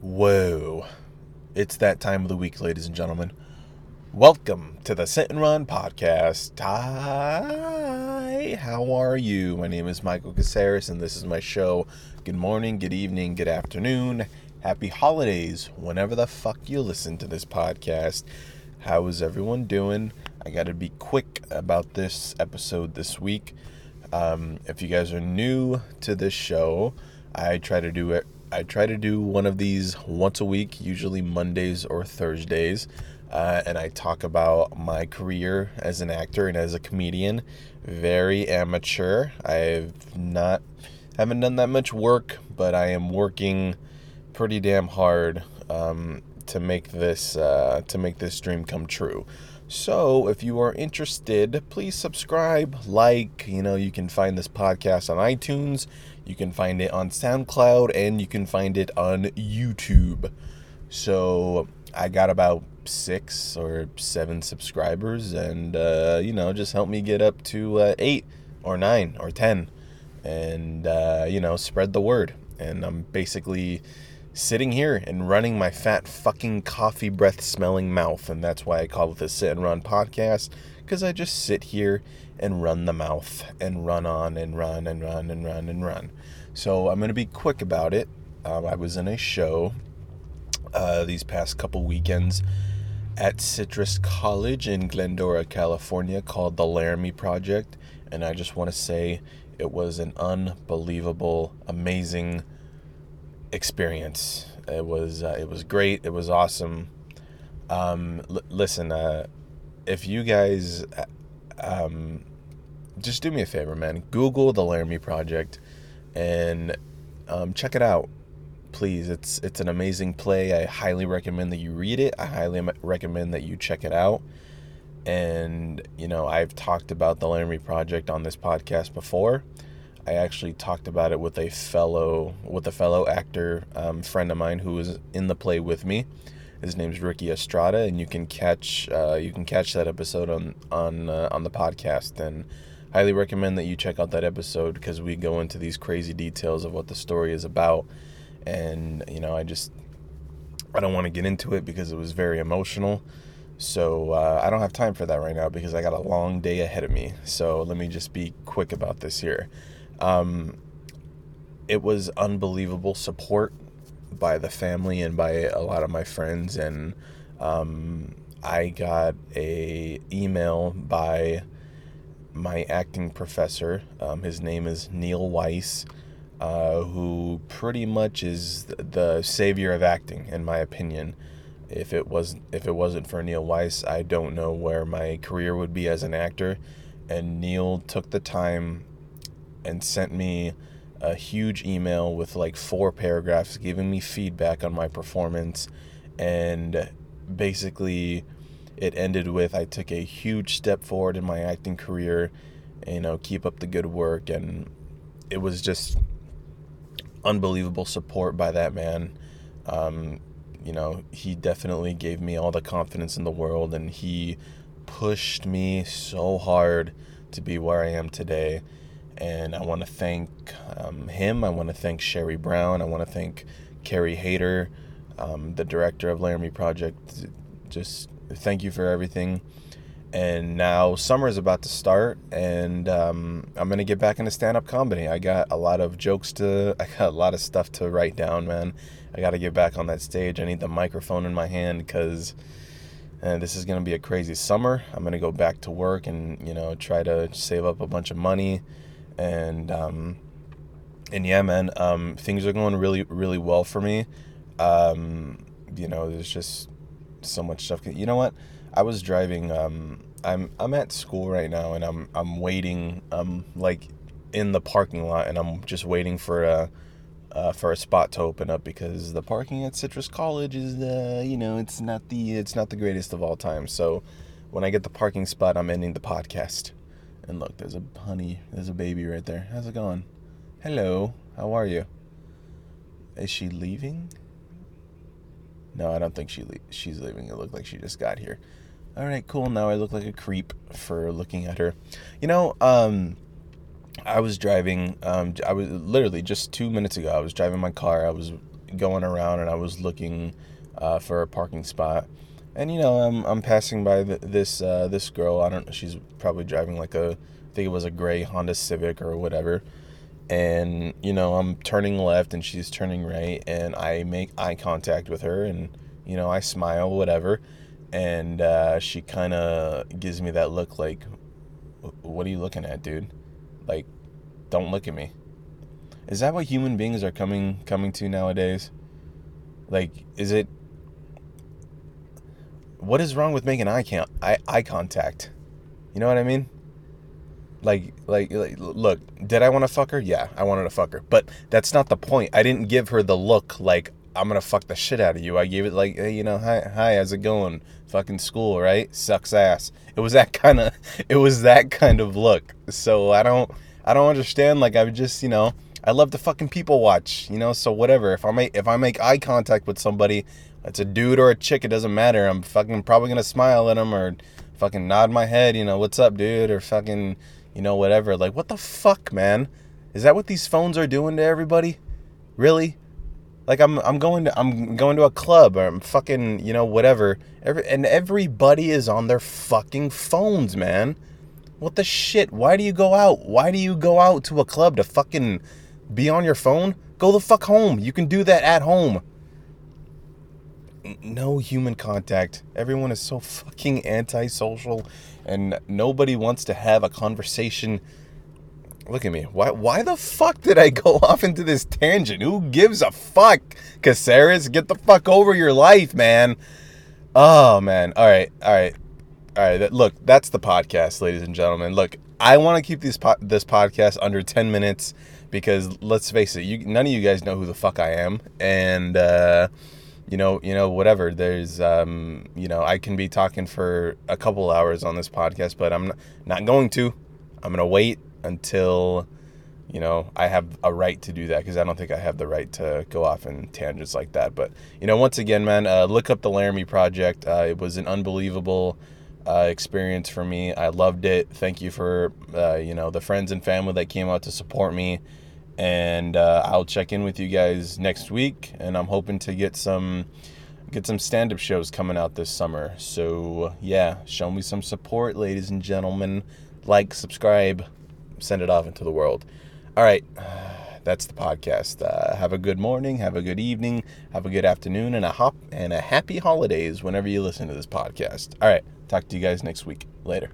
Whoa. It's that time of the week, ladies and gentlemen. Welcome to the Sit and Run podcast. Hi, how are you? My name is Michael Caceres, and this is my show. Good morning, good evening, good afternoon. Happy holidays, whenever the fuck you listen to this podcast. How is everyone doing? I got to be quick about this episode this week. Um, if you guys are new to this show, I try to do it. I try to do one of these once a week, usually Mondays or Thursdays, uh, and I talk about my career as an actor and as a comedian. Very amateur. I've not haven't done that much work, but I am working pretty damn hard um, to make this uh, to make this dream come true. So, if you are interested, please subscribe, like, you know, you can find this podcast on iTunes, you can find it on SoundCloud, and you can find it on YouTube. So, I got about six or seven subscribers, and, uh, you know, just help me get up to uh, eight or nine or ten, and, uh, you know, spread the word. And I'm basically sitting here and running my fat fucking coffee breath smelling mouth. And that's why I call it the Sit and Run podcast, because I just sit here and run the mouth and run on and run and run and run and run. So I'm going to be quick about it. Um, I was in a show uh, these past couple weekends at Citrus College in Glendora, California, called the Laramie Project. And I just want to say it was an unbelievable, amazing experience. It was uh, it was great. It was awesome. Um, l- listen, uh, if you guys, um, just do me a favor, man. Google the Laramie Project, and um, check it out, please. It's it's an amazing play. I highly recommend that you read it. I highly recommend that you check it out. And you know, I've talked about the Laramie Project on this podcast before. I actually talked about it with a fellow with a fellow actor um, friend of mine who was in the play with me. His name's Ricky Estrada, and you can catch uh, you can catch that episode on on uh, on the podcast. And highly recommend that you check out that episode because we go into these crazy details of what the story is about. And you know, I just I don't want to get into it because it was very emotional. So uh, I don't have time for that right now because I got a long day ahead of me. So let me just be quick about this here. Um, it was unbelievable support by the family and by a lot of my friends, and um, I got a email by my acting professor. Um, his name is Neil Weiss, uh, who pretty much is the savior of acting, in my opinion. If it was if it wasn't for Neil Weiss, I don't know where my career would be as an actor. And Neil took the time and sent me a huge email with like four paragraphs giving me feedback on my performance. And basically it ended with I took a huge step forward in my acting career you know keep up the good work. And it was just unbelievable support by that man. Um, you know he definitely gave me all the confidence in the world and he pushed me so hard to be where I am today and I want to thank um, him. I want to thank Sherry Brown. I want to thank Carrie Hayter, um, the director of Laramie Project. Just thank you for everything. And now summer is about to start, and um, I'm gonna get back into stand-up comedy. I got a lot of jokes to, I got a lot of stuff to write down, man. I got to get back on that stage. I need the microphone in my hand because and uh, this is going to be a crazy summer. I'm going to go back to work and, you know, try to save up a bunch of money and um, and yeah, man, um, things are going really really well for me. Um, you know, there's just so much stuff. You know what? I was driving. Um, I'm I'm at school right now, and I'm I'm waiting. I'm like in the parking lot, and I'm just waiting for a. Uh, for a spot to open up because the parking at Citrus College is uh, you know it's not the it's not the greatest of all time. So when I get the parking spot, I'm ending the podcast. And look, there's a honey, there's a baby right there. How's it going? Hello, how are you? Is she leaving? No, I don't think she le- she's leaving. It looked like she just got here. All right, cool. Now I look like a creep for looking at her. You know, um, I was driving. Um, I was literally just two minutes ago. I was driving my car. I was going around and I was looking uh, for a parking spot. And you know, I'm I'm passing by this uh, this girl. I don't know. She's probably driving like a, I think it was a gray Honda Civic or whatever. And you know, I'm turning left and she's turning right, and I make eye contact with her, and you know, I smile, whatever. And uh, she kind of gives me that look, like, "What are you looking at, dude? Like, don't look at me." Is that what human beings are coming coming to nowadays? Like, is it what is wrong with making eye, con- eye, eye contact? You know what I mean? Like, like, like, look, did I want to fuck her? Yeah, I wanted to fuck her. But that's not the point. I didn't give her the look like, I'm to fuck the shit out of you. I gave it like, hey, you know, hi, hi, how's it going? Fucking school, right? Sucks ass. It was that kind of, it was that kind of look. So I don't, I don't understand. Like, I just, you know, I love to fucking people watch, you know, so whatever. If I make, if I make eye contact with somebody it's a dude or a chick, it doesn't matter. I'm fucking probably gonna smile at him or fucking nod my head, you know, what's up, dude, or fucking, you know, whatever. Like, what the fuck, man? Is that what these phones are doing to everybody? Really? Like I'm I'm going to I'm going to a club or I'm fucking, you know, whatever. Every and everybody is on their fucking phones, man. What the shit? Why do you go out? Why do you go out to a club to fucking be on your phone? Go the fuck home. You can do that at home no human contact. Everyone is so fucking antisocial and nobody wants to have a conversation. Look at me. Why why the fuck did I go off into this tangent? Who gives a fuck? Caceres, get the fuck over your life, man. Oh man. All right. All right. All right. Look, that's the podcast, ladies and gentlemen. Look, I want to keep this po- this podcast under 10 minutes because let's face it, you none of you guys know who the fuck I am and uh you know, you know, whatever. There's, um, you know, I can be talking for a couple hours on this podcast, but I'm not going to. I'm gonna wait until, you know, I have a right to do that because I don't think I have the right to go off in tangents like that. But you know, once again, man, uh, look up the Laramie Project. Uh, it was an unbelievable uh, experience for me. I loved it. Thank you for, uh, you know, the friends and family that came out to support me and uh, I'll check in with you guys next week. And I'm hoping to get some get some stand up shows coming out this summer. So yeah, show me some support, ladies and gentlemen. Like, subscribe, send it off into the world. All right. That's the podcast. Uh, have a good morning, have a good evening, have a good afternoon, and a hop and a happy holidays whenever you listen to this podcast. All right, talk to you guys next week. Later.